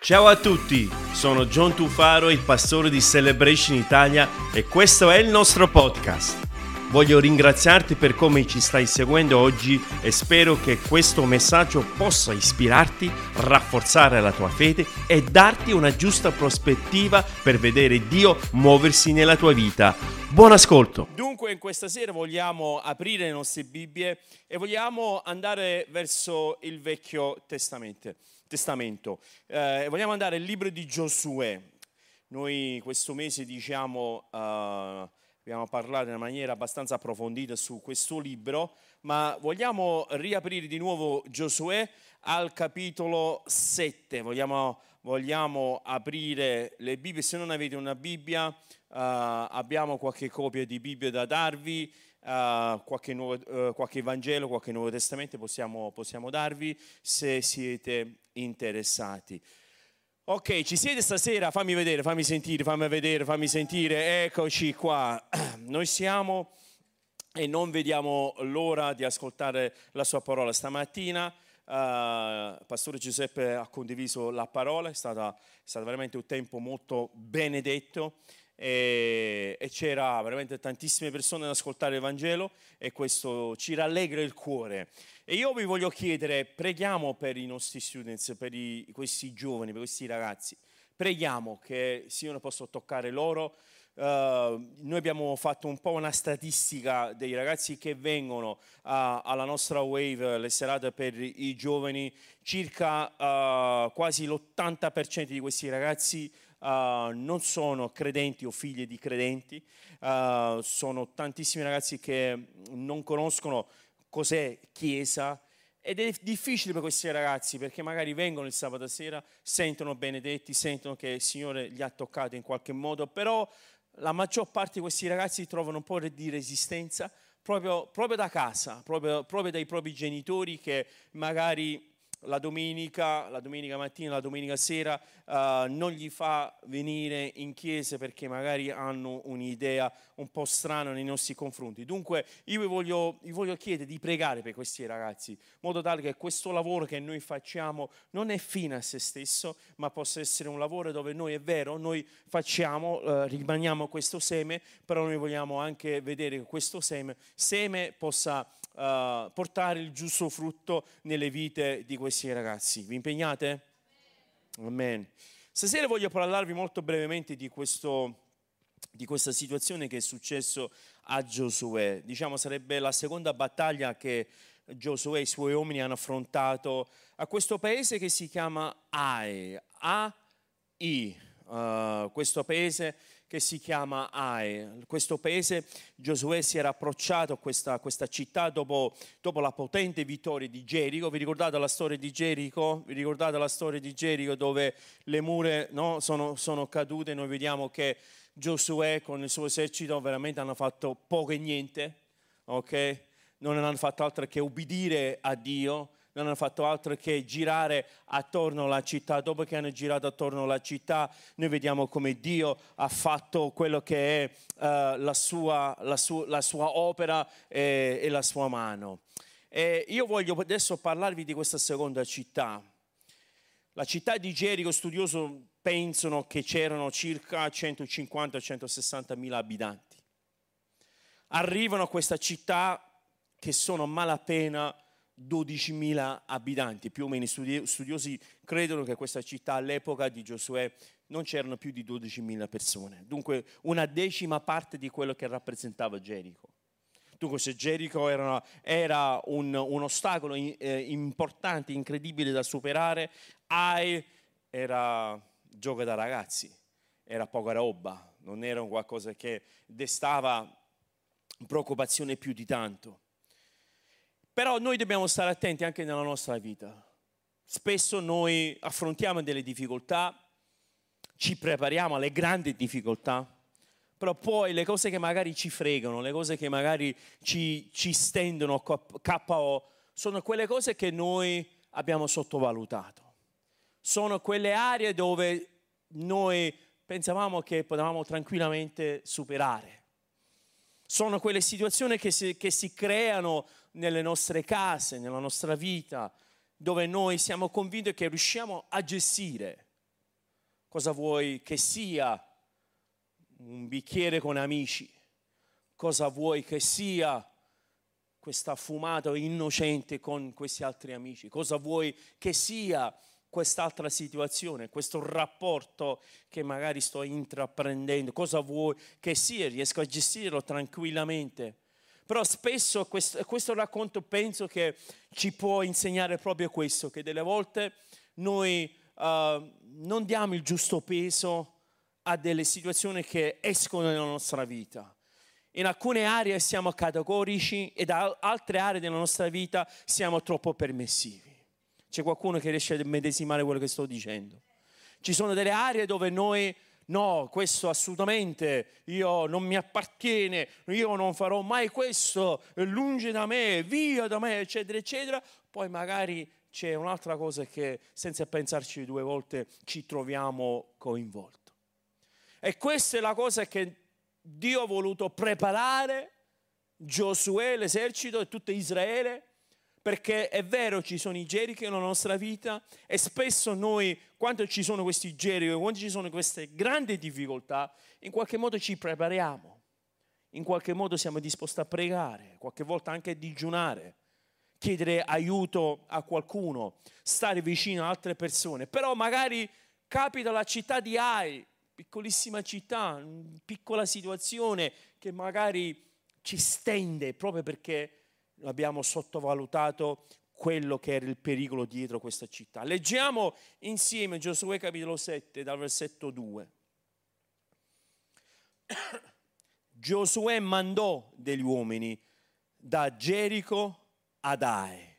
Ciao a tutti, sono John Tufaro, il pastore di Celebration Italia e questo è il nostro podcast. Voglio ringraziarti per come ci stai seguendo oggi e spero che questo messaggio possa ispirarti, rafforzare la tua fede e darti una giusta prospettiva per vedere Dio muoversi nella tua vita. Buon ascolto! Dunque, in questa sera vogliamo aprire le nostre Bibbie e vogliamo andare verso il Vecchio Testamento. Testamento. Eh, vogliamo andare al libro di Giosuè. Noi questo mese diciamo, uh, abbiamo parlato in una maniera abbastanza approfondita su questo libro, ma vogliamo riaprire di nuovo Giosuè al capitolo 7. Vogliamo, vogliamo aprire le Bibbie. Se non avete una Bibbia, uh, abbiamo qualche copia di Bibbia da darvi. Uh, qualche, nuovo, uh, qualche, Vangelo, qualche Nuovo Testamento possiamo, possiamo darvi se siete interessati. Ok, ci siete stasera? Fammi vedere, fammi sentire, fammi vedere, fammi sentire. Eccoci qua. Noi siamo e non vediamo l'ora di ascoltare la sua parola. Stamattina uh, Pastore Giuseppe ha condiviso la parola, è, stata, è stato veramente un tempo molto benedetto e, e c'era veramente tantissime persone ad ascoltare il Vangelo e questo ci rallegra il cuore. E io vi voglio chiedere, preghiamo per i nostri students, per i, questi giovani, per questi ragazzi, preghiamo che il Signore possa toccare loro. Uh, noi abbiamo fatto un po' una statistica dei ragazzi che vengono uh, alla nostra wave, le serate per i giovani, circa uh, quasi l'80% di questi ragazzi Uh, non sono credenti o figli di credenti, uh, sono tantissimi ragazzi che non conoscono cos'è Chiesa ed è difficile per questi ragazzi perché magari vengono il sabato sera, sentono benedetti, sentono che il Signore li ha toccati in qualche modo, però la maggior parte di questi ragazzi trovano un po' di resistenza proprio, proprio da casa, proprio, proprio dai propri genitori che magari la domenica, la domenica mattina, la domenica sera uh, non gli fa venire in chiesa perché magari hanno un'idea un po' strana nei nostri confronti. Dunque io vi voglio, vi voglio chiedere di pregare per questi ragazzi, in modo tale che questo lavoro che noi facciamo non è fine a se stesso, ma possa essere un lavoro dove noi è vero, noi facciamo, uh, rimaniamo questo seme, però noi vogliamo anche vedere che questo seme, seme possa uh, portare il giusto frutto nelle vite di questi ragazzi. Vi impegnate? Amen. Stasera voglio parlarvi molto brevemente di, questo, di questa situazione che è successo a Giosuè. Diciamo sarebbe la seconda battaglia che Giosuè e i suoi uomini hanno affrontato a questo paese che si chiama Ai. A-I. Uh, questo paese che si chiama Ai. Questo paese, Giosuè si era approcciato a questa, questa città dopo, dopo, la potente vittoria di Gerico. Vi ricordate la storia di Gerico? Vi ricordate la storia di Gerico dove le mura no, sono, sono cadute? Noi vediamo che Giosuè con il suo esercito veramente hanno fatto poco e niente, ok? Non hanno fatto altro che ubbidire a Dio non hanno fatto altro che girare attorno alla città. Dopo che hanno girato attorno alla città, noi vediamo come Dio ha fatto quello che è uh, la, sua, la, su, la, sua, opera e, e la sua mano. E io voglio adesso parlarvi di questa seconda città. La città di Gerico, studiosi pensano che c'erano circa 150-160 mila abitanti. Arrivano a questa città che sono malapena 12.000 abitanti, più o meno studiosi credono che questa città all'epoca di Giosuè non c'erano più di 12.000 persone, dunque una decima parte di quello che rappresentava Gerico. Dunque se Gerico era, era un, un, ostacolo eh, importante, incredibile da superare, Ai era gioco da ragazzi, era poca roba, non era qualcosa che destava preoccupazione più di tanto. Però noi dobbiamo stare attenti anche nella nostra vita. Spesso noi affrontiamo delle difficoltà, ci prepariamo alle grandi difficoltà, però poi le cose che magari ci fregano, le cose che magari ci, ci stendono KO, sono quelle cose che noi abbiamo sottovalutato. Sono quelle aree dove noi pensavamo che potevamo tranquillamente superare. Sono quelle situazioni che si, che si creano nelle nostre case, nella nostra vita, dove noi siamo convinti che riusciamo a gestire. Cosa vuoi che sia un bicchiere con amici? Cosa vuoi che sia questa fumata innocente con questi altri amici? Cosa vuoi che sia quest'altra situazione, questo rapporto che magari sto intraprendendo? Cosa vuoi che sia? Riesco a gestirlo tranquillamente. Però spesso questo, questo racconto penso che ci può insegnare proprio questo, che delle volte noi uh, non diamo il giusto peso a delle situazioni che escono nella nostra vita. In alcune aree siamo categorici e da altre aree della nostra vita siamo troppo permissivi. C'è qualcuno che riesce a medesimare quello che sto dicendo. Ci sono delle aree dove noi no, questo assolutamente io non mi appartiene, io non farò mai questo, lungi da me, via da me, eccetera, eccetera. Poi magari c'è un'altra cosa che senza pensarci due volte ci troviamo coinvolti. E questa è la cosa che Dio ha voluto preparare Giosuè, l'esercito e tutto Israele, perché è vero ci sono i Gerichi nella nostra vita e spesso noi, quando ci sono questi Gerichi, quando ci sono queste grandi difficoltà, in qualche modo ci prepariamo, in qualche modo siamo disposti a pregare, qualche volta anche a digiunare, chiedere aiuto a qualcuno, stare vicino a altre persone, però magari capita la città di Ai, piccolissima città, piccola situazione che magari ci stende proprio perché abbiamo sottovalutato quello che era il pericolo dietro questa città. Leggiamo insieme Giosuè capitolo 7 dal versetto 2. Giosuè mandò degli uomini da Gerico ad Ai.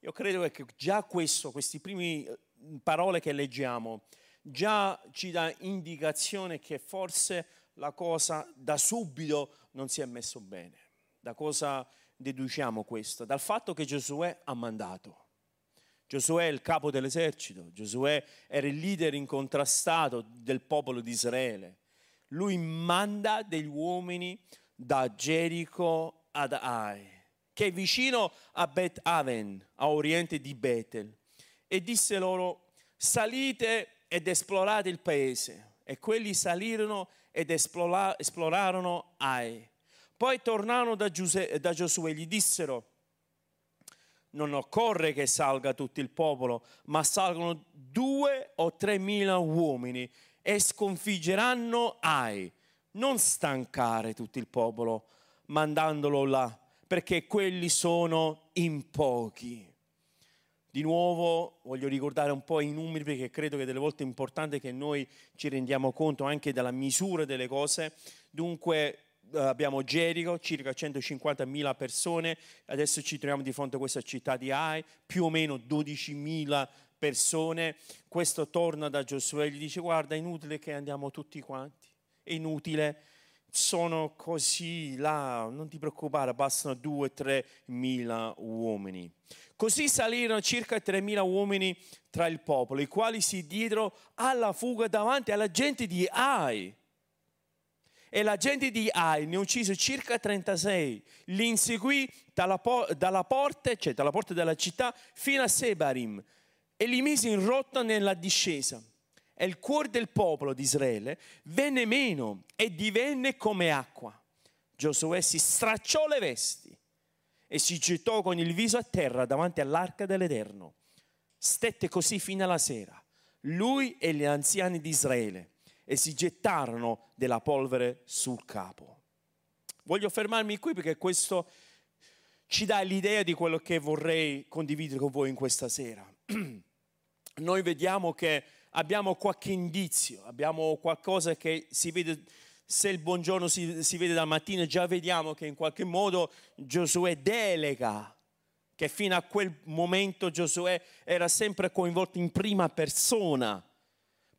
Io credo che già questo, queste prime eh, parole che leggiamo, già ci dà indicazione che forse la cosa da subito non si è messo bene. Da cosa deduciamo questo? Dal fatto che Giosuè ha mandato. Giosuè è il capo dell'esercito, Giosuè era il leader incontrastato del popolo di Israele. Lui manda degli uomini da Gerico ad Ai, che è vicino a Bet Aven, a oriente di Betel, e disse loro, salite ed esplorate il paese. E quelli salirono ed esplora, esplorarono Ai. Poi tornarono da, Giuse, da Giosuè e gli dissero, non occorre che salga tutto il popolo, ma salgono due o tre mila uomini e sconfiggeranno Ai. Non stancare tutto il popolo mandandolo là, perché quelli sono in pochi. Di nuovo voglio ricordare un po' i numeri perché credo che delle volte è importante che noi ci rendiamo conto anche della misura delle cose. Dunque abbiamo Gerico, circa 150.000 persone, adesso ci troviamo di fronte a questa città di Ai, più o meno 12.000 persone. Questo torna da Giosuè e gli dice guarda è inutile che andiamo tutti quanti, è inutile sono così là, non ti preoccupare, bastano 2-3 mila uomini. Così salirono circa 3 mila uomini tra il popolo, i quali si diedero alla fuga davanti alla gente di Ai. E la gente di Ai ne uccise circa 36, li inseguì dalla, po- dalla, porta, cioè dalla porta della città fino a Sebarim. E li mise in rotta nella discesa. E il cuore del popolo di Israele venne meno e divenne come acqua. Giosuè si stracciò le vesti e si gettò con il viso a terra davanti all'arca dell'Eterno. Stette così fino alla sera, lui e gli anziani di Israele, e si gettarono della polvere sul capo. Voglio fermarmi qui perché questo ci dà l'idea di quello che vorrei condividere con voi in questa sera. Noi vediamo che abbiamo qualche indizio, abbiamo qualcosa che si vede, se il buongiorno si, si vede dal mattino, già vediamo che in qualche modo Giosuè delega, che fino a quel momento Giosuè era sempre coinvolto in prima persona.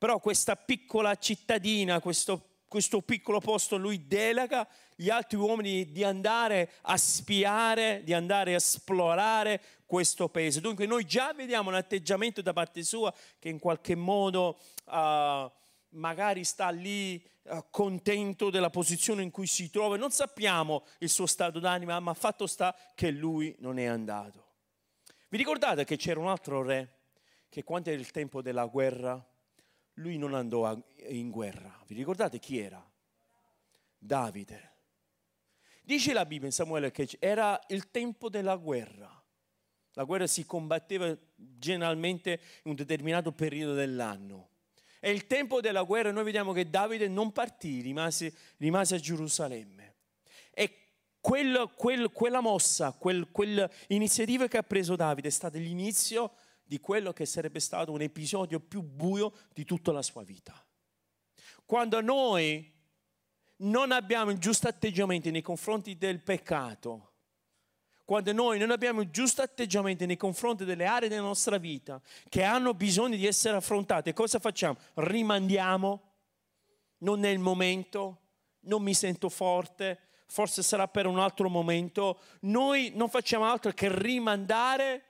Però questa piccola cittadina, questo questo piccolo posto lui delega gli altri uomini di andare a spiare, di andare a esplorare questo paese. Dunque noi già vediamo un atteggiamento da parte sua che in qualche modo uh, magari sta lì uh, contento della posizione in cui si trova. Non sappiamo il suo stato d'anima, ma fatto sta che lui non è andato. Vi ricordate che c'era un altro re che quando era il tempo della guerra, lui non andò in guerra. Vi ricordate chi era? Davide. Dice la Bibbia in Samuele che era il tempo della guerra. La guerra si combatteva generalmente in un determinato periodo dell'anno. E il tempo della guerra noi vediamo che Davide non partì, rimase, rimase a Gerusalemme. E quel, quel, quella mossa, quel, quell'iniziativa che ha preso Davide è stata l'inizio di quello che sarebbe stato un episodio più buio di tutta la sua vita. Quando noi non abbiamo il giusto atteggiamento nei confronti del peccato, quando noi non abbiamo il giusto atteggiamento nei confronti delle aree della nostra vita che hanno bisogno di essere affrontate, cosa facciamo? Rimandiamo, non è il momento, non mi sento forte, forse sarà per un altro momento. Noi non facciamo altro che rimandare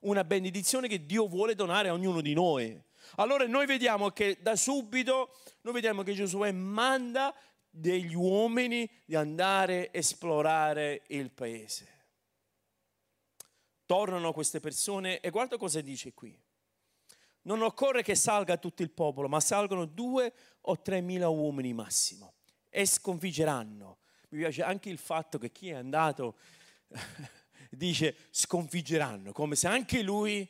una benedizione che Dio vuole donare a ognuno di noi. Allora noi vediamo che da subito, noi vediamo che Giosuè manda degli uomini di andare a esplorare il paese tornano queste persone e guarda cosa dice qui. Non occorre che salga tutto il popolo, ma salgono due o tre mila uomini massimo e sconfiggeranno. Mi piace anche il fatto che chi è andato dice sconfiggeranno, come se anche lui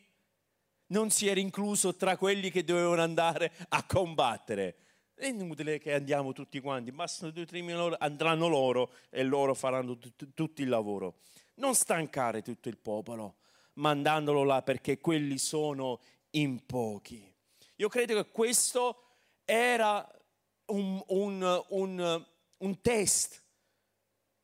non si era incluso tra quelli che dovevano andare a combattere. È inutile che andiamo tutti quanti, bastano due o tre mila, andranno loro e loro faranno tutto il lavoro non stancare tutto il popolo mandandolo là perché quelli sono in pochi. Io credo che questo era un, un, un, un test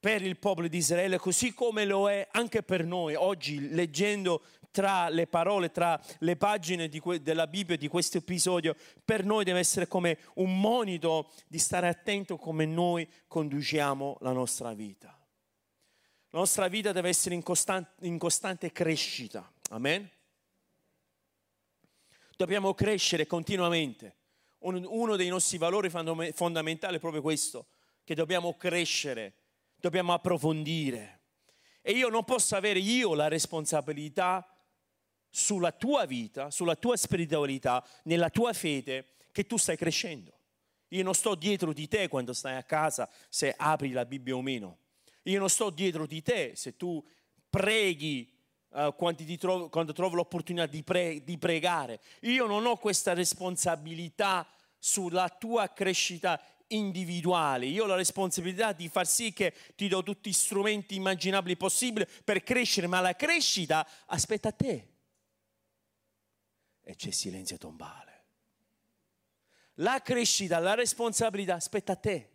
per il popolo di Israele, così come lo è anche per noi oggi, leggendo tra le parole, tra le pagine que- della Bibbia di questo episodio, per noi deve essere come un monito di stare attento come noi conduciamo la nostra vita. La nostra vita deve essere in costante, in costante crescita. Amen? Dobbiamo crescere continuamente. Uno dei nostri valori fondamentali è proprio questo, che dobbiamo crescere, dobbiamo approfondire. E io non posso avere io la responsabilità sulla tua vita, sulla tua spiritualità, nella tua fede, che tu stai crescendo. Io non sto dietro di te quando stai a casa, se apri la Bibbia o meno. Io non sto dietro di te se tu preghi uh, quando, trovo, quando, trovo l'opportunità di, pre, di pregare. Io non ho questa responsabilità sulla tua crescita individuale. Io ho la responsabilità di far sì che ti do tutti gli strumenti immaginabili possibili per crescere, ma la crescita aspetta te. E c'è silenzio tombale. La crescita, la responsabilità aspetta te.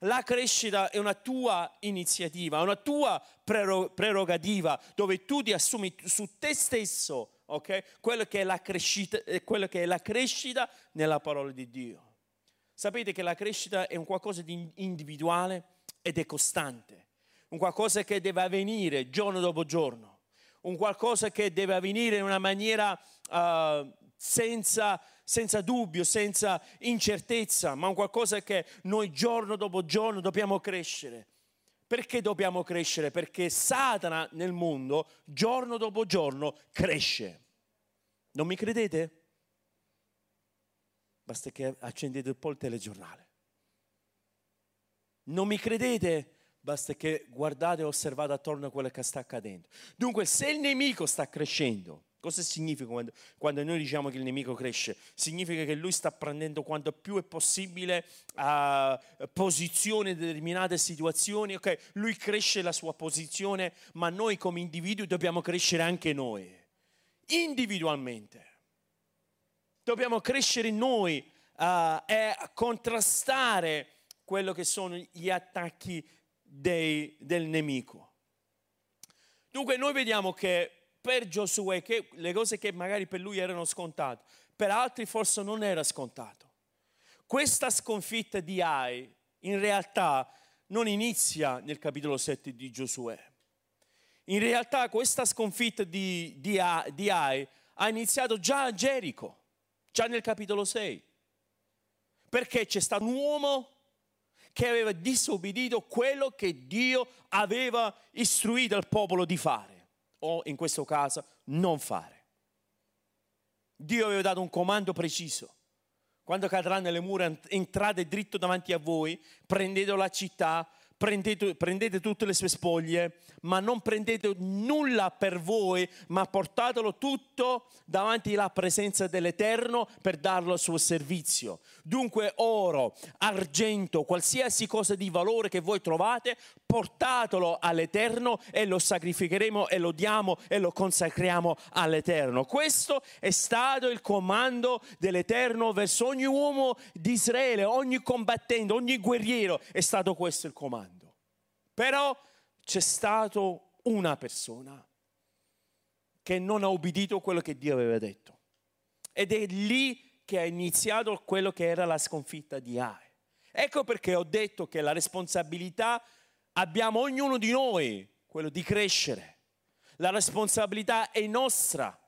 La crescita è una tua iniziativa, una tua prerogativa dove tu ti assumi su te stesso, ok? Quello che è la crescita, eh, quello che è la crescita nella parola di Dio. Sapete che la crescita è un qualcosa di individuale ed è costante, un qualcosa che deve avvenire giorno dopo giorno, un qualcosa che deve avvenire in una maniera uh, senza senza dubbio, senza incertezza, ma un qualcosa che noi giorno dopo giorno dobbiamo crescere. Perché dobbiamo crescere? Perché Satana nel mondo giorno dopo giorno cresce. Non mi credete? Basta che accendete un po' il telegiornale. Non mi credete? Basta che guardate e osservate attorno a quello che sta accadendo. Dunque, se il nemico sta crescendo, Cosa significa quando, quando, noi diciamo che il nemico cresce? Significa che lui sta prendendo quanto più è possibile uh, posizione in determinate situazioni. Okay? Lui cresce la sua posizione, ma noi come individui dobbiamo crescere anche noi, individualmente. Dobbiamo crescere noi uh, e contrastare quello che sono gli attacchi dei, del nemico. Dunque noi vediamo che per Giosuè che le cose che magari per lui erano scontate, per altri forse non era scontato. Questa sconfitta di Ai in realtà non inizia nel capitolo 7 di Giosuè. In realtà questa sconfitta di, di, di Ai ha iniziato già a Gerico, già nel capitolo 6. Perché c'è stato un uomo che aveva disobbedito quello che Dio aveva istruito al popolo di fare o in questo caso non fare. Dio aveva dato un comando preciso. quando cadranno le mura, entrate dritto davanti a voi, prendete la città, prendete, prendete tutte le sue spoglie, ma non prendete nulla per voi, ma portatelo tutto davanti alla presenza dell'Eterno per darlo al suo servizio. Dunque oro, argento, qualsiasi cosa di valore che voi trovate, portatelo all'Eterno e lo sacrificheremo e lo diamo e lo consacriamo all'Eterno. Questo è stato il comando dell'Eterno verso ogni uomo di Israele, ogni combattente, ogni guerriero, è stato questo il comando. Però c'è stato una persona che non ha ubbidito quello che Dio aveva detto. Ed è lì che ha iniziato quello che era la sconfitta di Ai. Ecco perché ho detto che la responsabilità abbiamo ognuno di noi, quello di crescere. La responsabilità è nostra.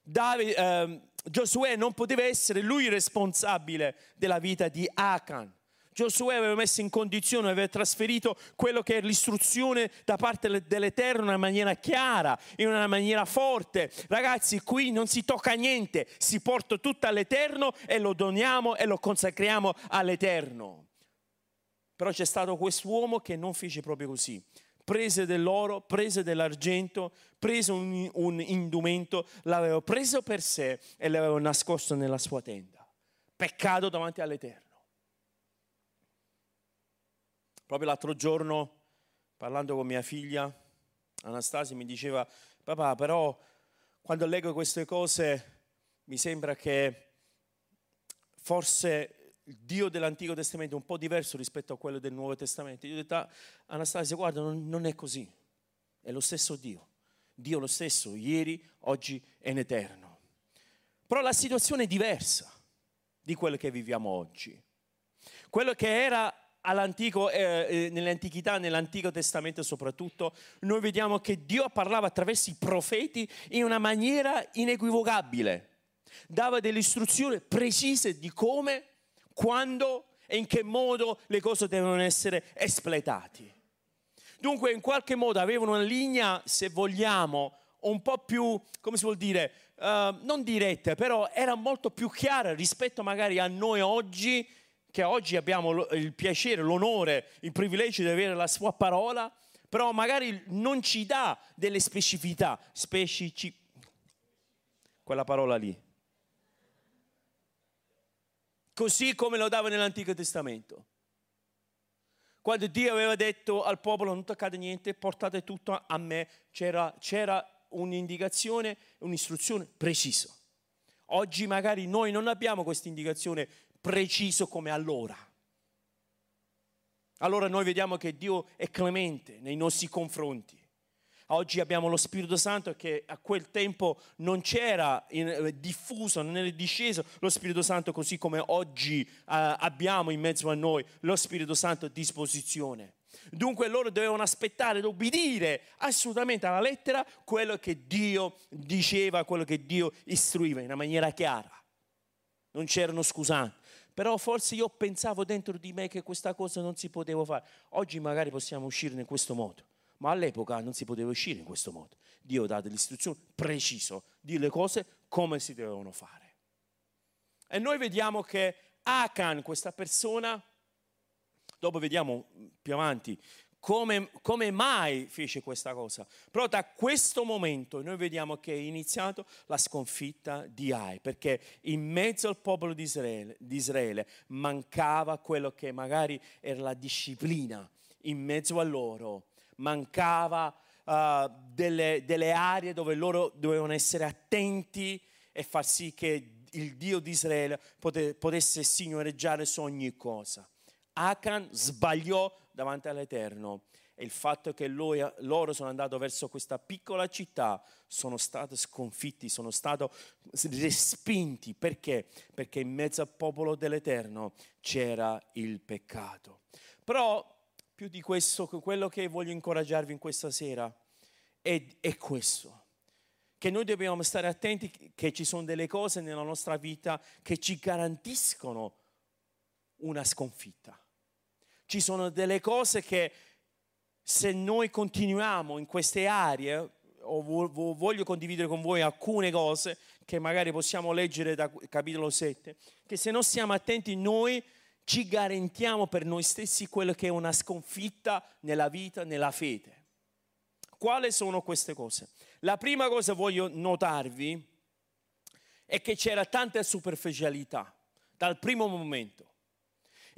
Davide, eh, Giosuè non poteva essere lui responsabile della vita di Achan. Giosuè aveva messo in condizione, aveva trasferito quello che è l'istruzione da parte dell'Eterno in una maniera chiara, in una maniera forte. Ragazzi, qui non si tocca niente, si porta tutto all'Eterno e lo doniamo e lo consacriamo all'Eterno. Però c'è stato quest'uomo che non fece proprio così. Prese dell'oro, prese dell'argento, prese un, un indumento, l'aveva preso per sé e l'aveva nascosto nella sua tenda. Peccato davanti all'Eterno. Proprio l'altro giorno, parlando con mia figlia, Anastasia mi diceva, papà, però quando leggo queste cose mi sembra che forse il Dio dell'Antico Testamento è un po' diverso rispetto a quello del Nuovo Testamento. Io ho detto, ah, Anastasia, guarda, non, non è così, è lo stesso Dio. Dio lo stesso, ieri, oggi e in eterno. Però la situazione è diversa di quello che viviamo oggi. Quello che era all'antico, eh, eh, nell'antichità, nell'Antico Testamento soprattutto, noi vediamo che Dio parlava attraverso i profeti in una maniera inequivocabile. Dava delle istruzioni precise di come, quando e in che modo le cose devono essere espletate. Dunque, in qualche modo avevano una linea, se vogliamo, un po' più, come si vuol dire, uh, non diretta, però era molto più chiara rispetto magari a noi oggi che oggi abbiamo il piacere, l'onore, il privilegio di avere la sua parola, però magari non ci dà delle specificità, specifici, quella parola lì. Così come lo dava nell'Antico Testamento. Quando Dio aveva detto al popolo non toccate niente, portate tutto a me, c'era, c'era un'indicazione, un'istruzione precisa. Oggi magari noi non abbiamo questa indicazione preciso come allora. Allora noi vediamo che Dio è clemente nei nostri confronti. Oggi abbiamo lo Spirito Santo che a quel tempo non c'era eh, diffuso, non era disceso lo Spirito Santo così come oggi eh, abbiamo in mezzo a noi lo Spirito Santo a disposizione. Dunque loro dovevano aspettare ed obbedire assolutamente alla lettera quello che Dio diceva, quello che Dio istruiva in una maniera chiara. Non c'erano scusanti però forse io pensavo dentro di me che questa cosa non si poteva fare. Oggi magari possiamo uscire in questo modo, ma all'epoca non si poteva uscire in questo modo. Dio ha dato l'istruzione precisa di le cose come si dovevano fare. E noi vediamo che Akan, questa persona, dopo vediamo più avanti come, come, mai fece questa cosa. Però da questo momento noi vediamo che è iniziata la sconfitta di Ai, perché in mezzo al popolo di Israele, di Israele mancava quello che magari era la disciplina, in mezzo a loro mancava uh, delle, delle aree dove loro dovevano essere attenti e far sì che il Dio di Israele potesse signoreggiare su ogni cosa. Acan sbagliò davanti all'Eterno e il fatto che lui, loro sono andati verso questa piccola città sono stati sconfitti, sono stati respinti. Perché? Perché in mezzo al popolo dell'Eterno c'era il peccato. Però più di questo, quello che voglio incoraggiarvi in questa sera è, è questo che noi dobbiamo stare attenti che ci sono delle cose nella nostra vita che ci garantiscono una sconfitta. Ci sono delle cose che se noi continuiamo in queste aree, voglio condividere con voi alcune cose che magari possiamo leggere da capitolo 7, che se non siamo attenti noi ci garantiamo per noi stessi quello che è una sconfitta nella vita, nella fede. Quali sono queste cose? La prima cosa che voglio notarvi è che c'era tanta superficialità dal primo momento.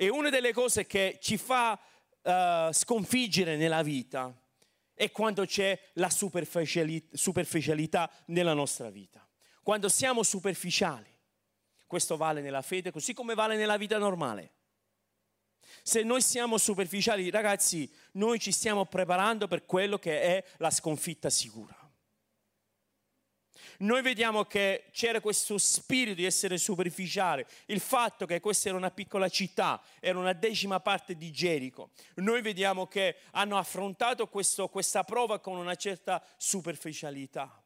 E una delle cose che ci fa uh, sconfiggere nella vita è quando c'è la superficialità, superficialità nella nostra vita. Quando siamo superficiali. Questo vale nella fede così come vale nella vita normale. Se noi siamo superficiali, ragazzi, noi ci stiamo preparando per quello che è la sconfitta sicura. Noi vediamo che c'era questo spirito di essere superficiale, il fatto che questa era una piccola città, era una decima parte di Gerico. Noi vediamo che hanno affrontato questo, questa prova con una certa superficialità.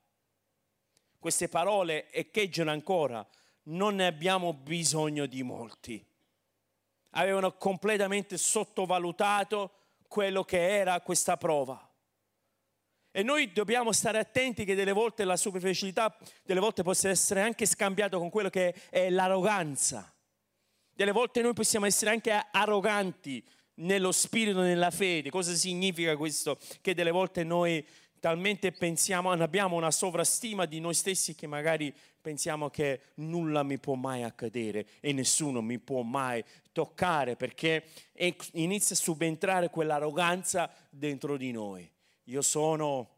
Queste parole echeggiano ancora, non ne abbiamo bisogno di molti avevano completamente sottovalutato quello che era questa prova. E noi dobbiamo stare attenti che delle volte la superficialità, delle volte possa essere anche scambiato con quello che è l'arroganza. Delle volte noi possiamo essere anche arroganti nello spirito, nella fede. Cosa significa questo? Che delle volte noi talmente pensiamo, abbiamo una sovrastima di noi stessi che magari pensiamo che nulla mi può mai accadere e nessuno mi può mai toccare perché inizia a subentrare quell'arroganza dentro di noi. Io sono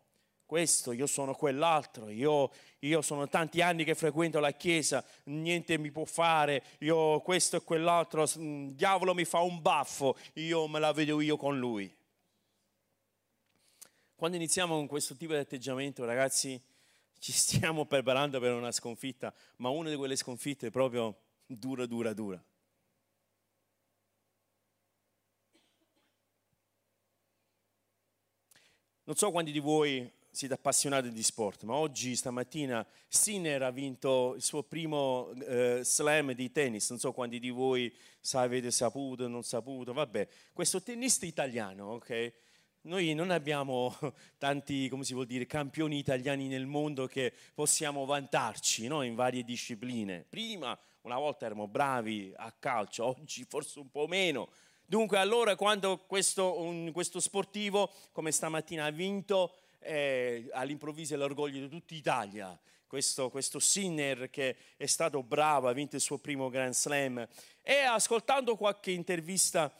questo, io sono quell'altro, io, io, sono tanti anni che frequento la chiesa, niente mi può fare, io questo e quell'altro, il diavolo mi fa un baffo, io me la vedo io con lui. Quando iniziamo con questo tipo di atteggiamento, ragazzi, ci stiamo preparando per una sconfitta, ma una di quelle sconfitte è proprio dura, dura, dura. Non so quanti di voi siete appassionati di sport, ma oggi, stamattina, Sinner ha vinto il suo primo eh, slam di tennis. Non so quanti di voi avete saputo, non saputo, vabbè. Questo tennista italiano, ok? Noi non abbiamo tanti, come si vuol dire, campioni italiani nel mondo che possiamo vantarci no? in varie discipline. Prima, una volta eravamo bravi a calcio, oggi forse un po' meno. Dunque allora quando questo, un, questo sportivo, come stamattina ha vinto, eh, all'improvviso è l'orgoglio di tutta Italia. Questo, questo Sinner che è stato bravo, ha vinto il suo primo Grand Slam. E ascoltando qualche intervista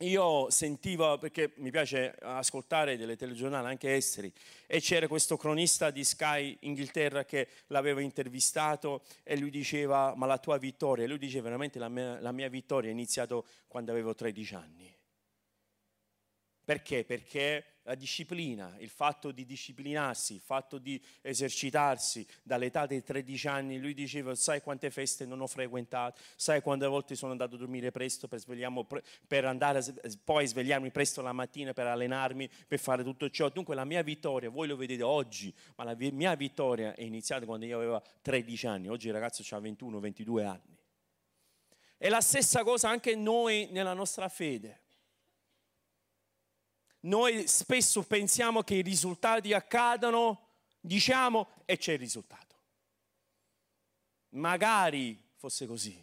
io sentivo, perché mi piace ascoltare delle telegiornali anche esteri, e c'era questo cronista di Sky Inghilterra che l'aveva intervistato e lui diceva, ma la tua vittoria, lui diceva veramente la mia, la mia vittoria è iniziata quando avevo 13 anni. Perché? Perché la disciplina, il fatto di disciplinarsi, il fatto di esercitarsi dall'età dei 13 anni, lui diceva sai quante feste non ho frequentato, sai quante volte sono andato a dormire presto per, per andare poi svegliarmi presto la mattina per allenarmi, per fare tutto ciò. Dunque la mia vittoria, voi lo vedete oggi, ma la mia vittoria è iniziata quando io avevo 13 anni, oggi il ragazzo ha 21-22 anni. E la stessa cosa anche noi nella nostra fede. Noi spesso pensiamo che i risultati accadano, diciamo, e c'è il risultato. Magari fosse così.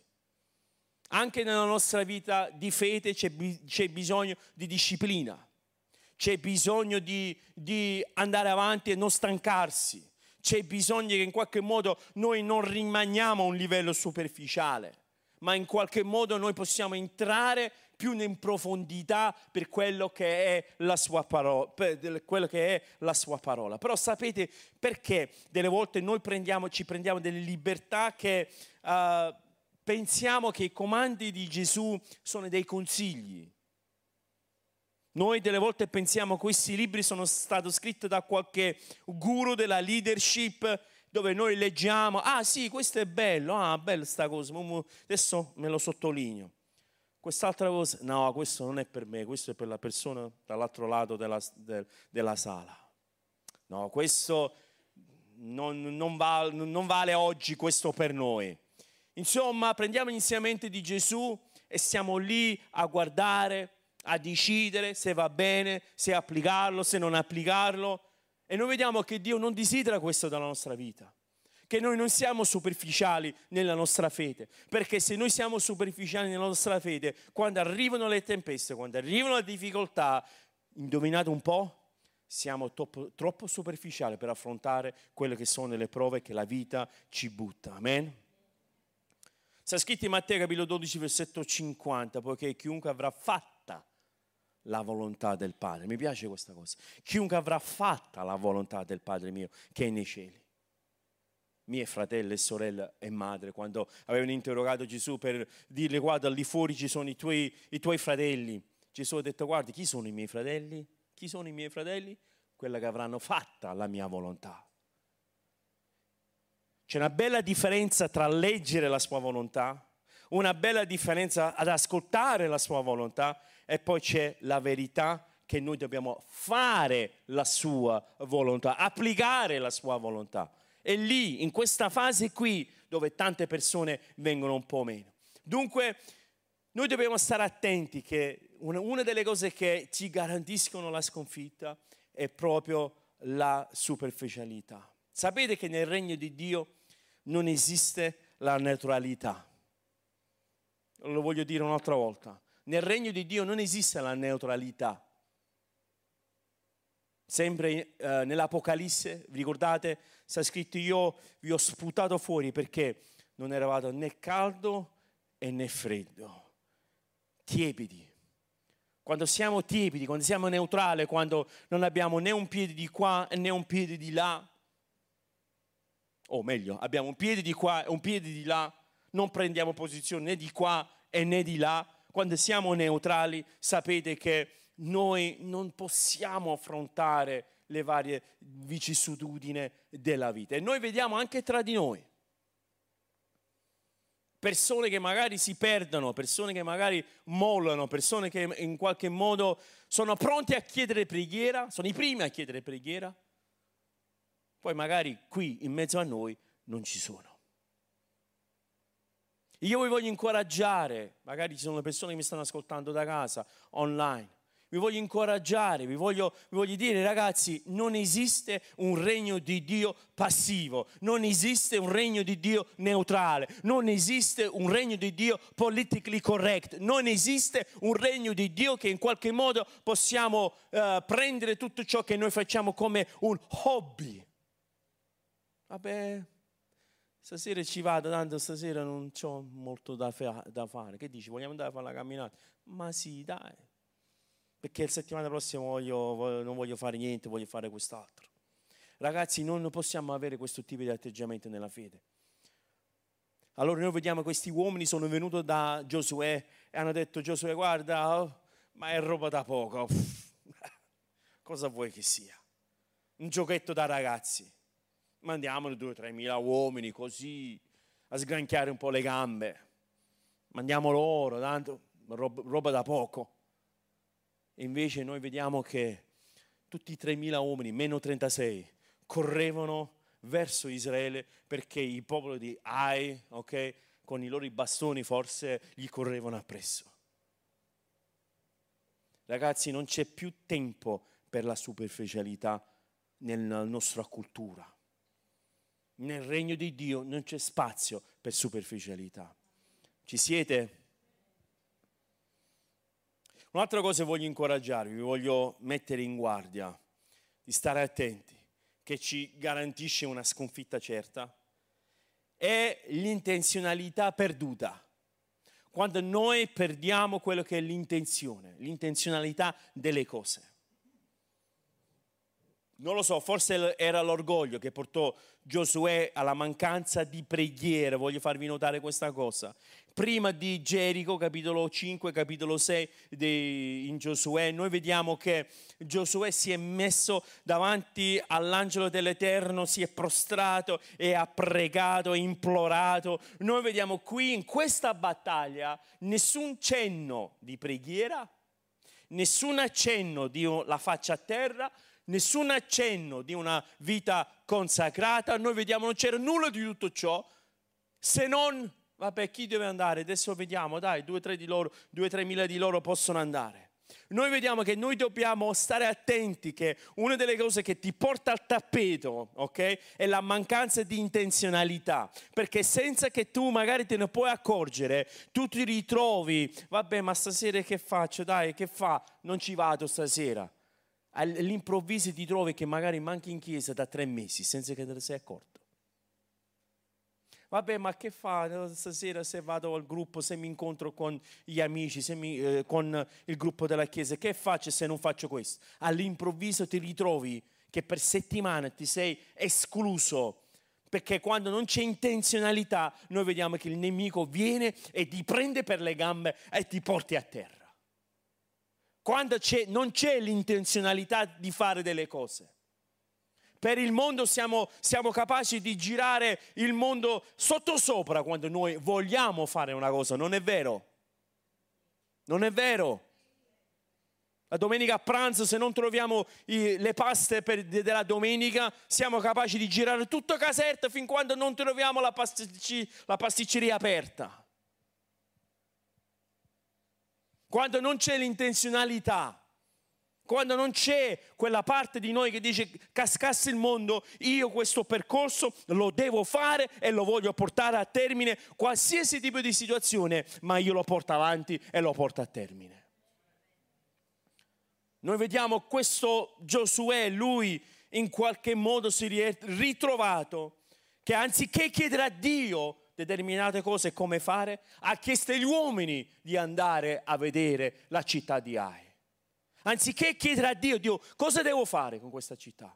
Anche nella nostra vita di fede c'è, c'è bisogno di disciplina, c'è bisogno di, di andare avanti e non stancarsi, c'è bisogno che in qualche modo noi non rimaniamo a un livello superficiale, ma in qualche modo noi possiamo entrare più in profondità per quello che è la sua parola, quello che è la sua parola. Però sapete perché delle volte noi prendiamo, ci prendiamo delle libertà che uh, pensiamo che i comandi di Gesù sono dei consigli. Noi delle volte pensiamo che questi libri sono stati scritti da qualche guru della leadership dove noi leggiamo, ah sì, questo è bello, ah, bella sta cosa, adesso me lo sottolineo. Quest'altra cosa, no, questo non è per me, questo è per la persona dall'altro lato della, de, della sala. No, questo non, non, vale, non vale oggi questo per noi. Insomma, prendiamo l'insegnamento di Gesù e stiamo lì a guardare, a decidere se va bene, se applicarlo, se non applicarlo. E noi vediamo che Dio non desidera questo dalla nostra vita che noi non siamo superficiali nella nostra fede, perché se noi siamo superficiali nella nostra fede, quando arrivano le tempeste, quando arrivano le difficoltà, indovinate un po', siamo troppo, troppo superficiali per affrontare quelle che sono le prove che la vita ci butta. Amen? Sta scritto in Matteo capitolo 12, versetto 50, poiché chiunque avrà fatta la volontà del Padre, mi piace questa cosa, chiunque avrà fatta la volontà del Padre mio che è nei cieli miei fratelli e sorelle e madre, quando avevano interrogato Gesù per dirgli guarda lì fuori ci sono i tuoi, i tuoi fratelli, Gesù ha detto guarda chi sono i miei fratelli? Chi sono i miei fratelli? Quella che avranno fatta la mia volontà. C'è una bella differenza tra leggere la sua volontà, una bella differenza ad ascoltare la sua volontà e poi c'è la verità che noi dobbiamo fare la sua volontà, applicare la sua volontà. È lì, in questa fase qui, dove tante persone vengono un po' meno. Dunque, noi dobbiamo stare attenti che una, delle cose che ci garantiscono la sconfitta è proprio la superficialità. Sapete che nel regno di Dio non esiste la neutralità. Lo voglio dire un'altra volta. Nel regno di Dio non esiste la neutralità. Sempre eh, nell'Apocalisse, vi ricordate, sta scritto io vi ho sputato fuori perché non eravate né caldo né freddo, tiepidi. Quando siamo tiepidi, quando siamo neutrali, quando non abbiamo né un piede di qua né un piede di là, o meglio, abbiamo un piede di qua e un piede di là, non prendiamo posizione né di qua né di là, quando siamo neutrali sapete che noi non possiamo affrontare le varie vicissitudini della vita. E noi vediamo anche tra di noi persone che magari si perdono, persone che magari mollano, persone che in qualche modo sono pronti a chiedere preghiera, sono i primi a chiedere preghiera, poi magari qui in mezzo a noi non ci sono. Io vi voglio incoraggiare, magari ci sono persone che mi stanno ascoltando da casa, online, vi voglio incoraggiare, vi voglio, vi voglio, dire ragazzi, non esiste un regno di Dio passivo, non esiste un regno di Dio neutrale, non esiste un regno di Dio politically correct, non esiste un regno di Dio che in qualche modo possiamo uh, prendere tutto ciò che noi facciamo come un hobby. Vabbè, stasera ci vado, tanto stasera non ho molto da, fa- da fare. Che dici, vogliamo andare a fare la camminata? Ma sì, dai perché la settimana prossima voglio, non voglio fare niente, voglio fare quest'altro. Ragazzi, non possiamo avere questo tipo di atteggiamento nella fede. Allora noi vediamo questi uomini sono venuti da Giosuè e hanno detto Giosuè guarda, oh, ma è roba da poco. Cosa vuoi che sia? Un giochetto da ragazzi. O tre mila uomini così a sgranchiare un po' le gambe. Mandiamo loro, tanto roba, roba da poco. E invece noi vediamo che tutti i 3.000 uomini, meno 36, correvano verso Israele perché il popolo di Ai, ok, con i loro bastoni forse gli correvano appresso. Ragazzi, non c'è più tempo per la superficialità nella nostra cultura. Nel regno di Dio non c'è spazio per superficialità. Ci siete? Un'altra cosa voglio incoraggiarvi, vi voglio mettere in guardia di stare attenti, che ci garantisce una sconfitta certa, è l'intenzionalità perduta. Quando noi perdiamo quello che è l'intenzione, l'intenzionalità delle cose. Non lo so, forse era l'orgoglio che portò Giosuè alla mancanza di preghiera, voglio farvi notare questa cosa prima di Gerico, capitolo 5, capitolo 6 di, in Giosuè, noi vediamo che Giosuè si è messo davanti all'angelo dell'Eterno, si è prostrato e ha pregato, e implorato. Noi vediamo qui in questa battaglia nessun cenno di preghiera, nessun accenno di la faccia a terra, nessun accenno di una vita consacrata. Noi vediamo non c'era nulla di tutto ciò se non Vabbè, chi deve andare? Adesso vediamo, dai, due o tre, di loro, due, tre mila di loro possono andare. Noi vediamo che noi dobbiamo stare attenti che una delle cose che ti porta al tappeto, ok, è la mancanza di intenzionalità, perché senza che tu magari te ne puoi accorgere, tu ti ritrovi, vabbè, ma stasera che faccio? Dai, che fa? Non ci vado stasera. All'improvviso ti trovi che magari manchi in chiesa da tre mesi senza che te ne sei accorto. Vabbè, ma che fa stasera se vado al gruppo, se mi incontro con gli amici, mi, eh, con il gruppo della chiesa? Che faccio se non faccio questo? All'improvviso ti ritrovi che per settimane ti sei escluso. Perché quando non c'è intenzionalità, noi vediamo che il nemico viene e ti prende per le gambe e ti porti a terra. Quando c'è, non c'è l'intenzionalità di fare delle cose per il mondo siamo, siamo capaci di girare il mondo sottosopra quando noi vogliamo fare una cosa, non è vero? Non è vero? La domenica a pranzo, se non troviamo i, le paste per, della domenica, siamo capaci di girare tutto caserta fin quando non troviamo la, pasticci, la pasticceria aperta. Quando non c'è l'intenzionalità quando non c'è quella parte di noi che dice cascasse il mondo, io questo percorso lo devo fare e lo voglio portare a termine, qualsiasi tipo di situazione, ma io lo porto avanti e lo porto a termine. Noi vediamo questo Giosuè, lui in qualche modo si è ritrovato che anziché chiedere a Dio determinate cose come fare, ha chiesto agli uomini di andare a vedere la città di Ai anziché chiedere a Dio, Dio, cosa devo fare con questa città?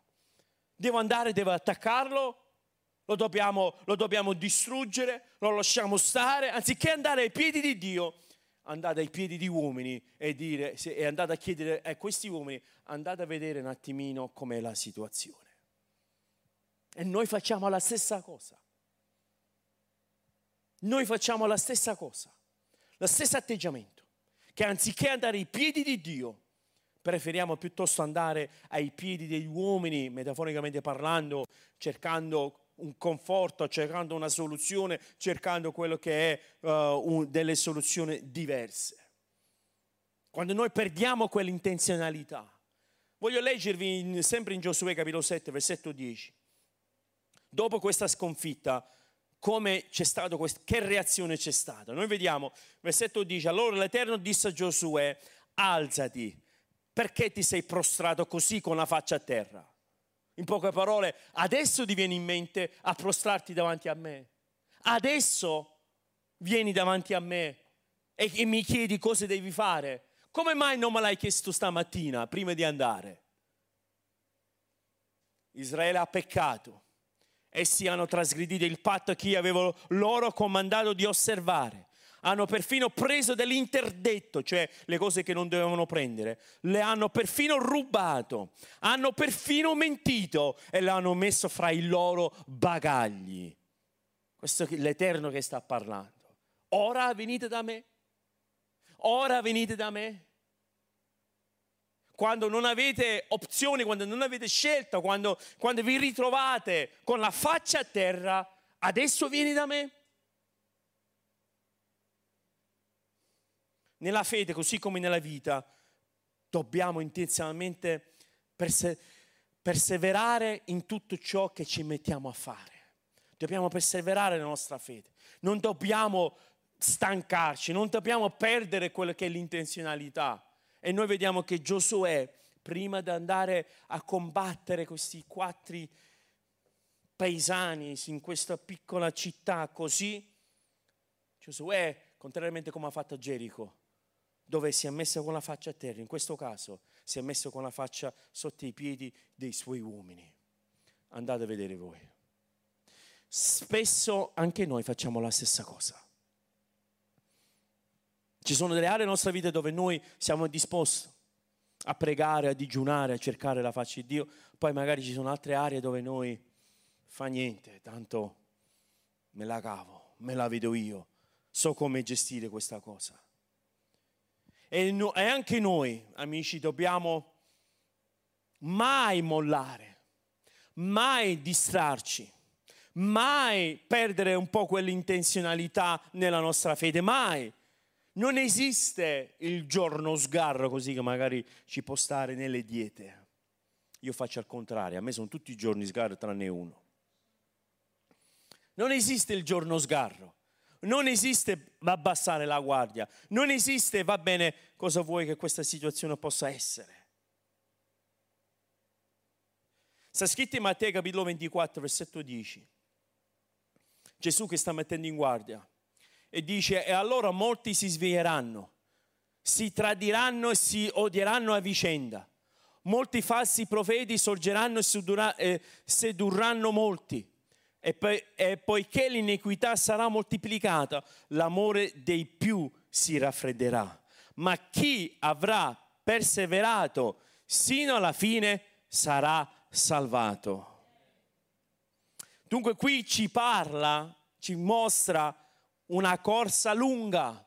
Devo andare, devo attaccarlo? Lo dobbiamo, lo dobbiamo distruggere? Lo lasciamo stare? Anziché andare ai piedi di Dio, andate ai piedi di uomini e, dire, e andate a chiedere a questi uomini, andate a vedere un attimino com'è la situazione. E noi facciamo la stessa cosa. Noi facciamo la stessa cosa, lo stesso atteggiamento, che anziché andare ai piedi di Dio, Preferiamo piuttosto andare ai piedi degli uomini, metaforicamente parlando, cercando un conforto, cercando una soluzione, cercando quello che è uh, un, delle soluzioni diverse. Quando noi perdiamo quell'intenzionalità, voglio leggervi in, sempre in Giosuè capitolo 7, versetto 10. Dopo questa sconfitta, come c'è stato questo, che reazione c'è stata? Noi vediamo, versetto 10, allora l'Eterno disse a Giosuè, alzati perché ti sei prostrato così con la faccia a terra? In poche parole, adesso ti viene in mente a prostrarti davanti a me. Adesso vieni davanti a me e mi chiedi cosa devi fare. Come mai non me l'hai chiesto stamattina prima di andare? Israele ha peccato. Essi hanno trasgredito il patto che io avevo loro comandato di osservare hanno perfino preso dell'interdetto, cioè le cose che non dovevano prendere, le hanno perfino rubato, hanno perfino mentito e le hanno messo fra i loro bagagli. Questo è l'Eterno che sta parlando. Ora venite da me, ora venite da me. Quando non avete opzioni, quando non avete scelta, quando, quando vi ritrovate con la faccia a terra, adesso vieni da me. nella fede, così come nella vita, dobbiamo intenzionalmente perse- perseverare in tutto ciò che ci mettiamo a fare. Dobbiamo perseverare nella nostra fede. Non dobbiamo stancarci, non dobbiamo perdere quello che è l'intenzionalità. E noi vediamo che Giosuè, prima di andare a combattere questi quattro paesani in questa piccola città così, Giosuè, contrariamente come ha fatto Gerico, dove si è messo con la faccia a terra, in questo caso si è messo con la faccia sotto i piedi dei suoi uomini. Andate a vedere voi. Spesso anche noi facciamo la stessa cosa. Ci sono delle aree nella nostra vita dove noi siamo disposti a pregare, a digiunare, a cercare la faccia di Dio, poi magari ci sono altre aree dove noi fa niente, tanto me la cavo, me la vedo io, so come gestire questa cosa. E, no, e anche noi, amici, dobbiamo mai mollare, mai distrarci, mai perdere un po' quell'intenzionalità nella nostra fede, mai. Non esiste il giorno sgarro così che magari ci può stare nelle diete. Io faccio al contrario, a me sono tutti i giorni sgarro tranne uno. Non esiste il giorno sgarro, non esiste abbassare la guardia, non esiste va bene cosa vuoi che questa situazione possa essere. Sta scritto in Matteo capitolo 24, versetto 10. Gesù che sta mettendo in guardia e dice, e allora molti si sveglieranno, si tradiranno e si odieranno a vicenda. Molti falsi profeti sorgeranno e sedurranno molti. E, poi, e poiché l'iniquità sarà moltiplicata, l'amore dei più si raffredderà. Ma chi avrà perseverato sino alla fine sarà salvato. Dunque qui ci parla, ci mostra una corsa lunga,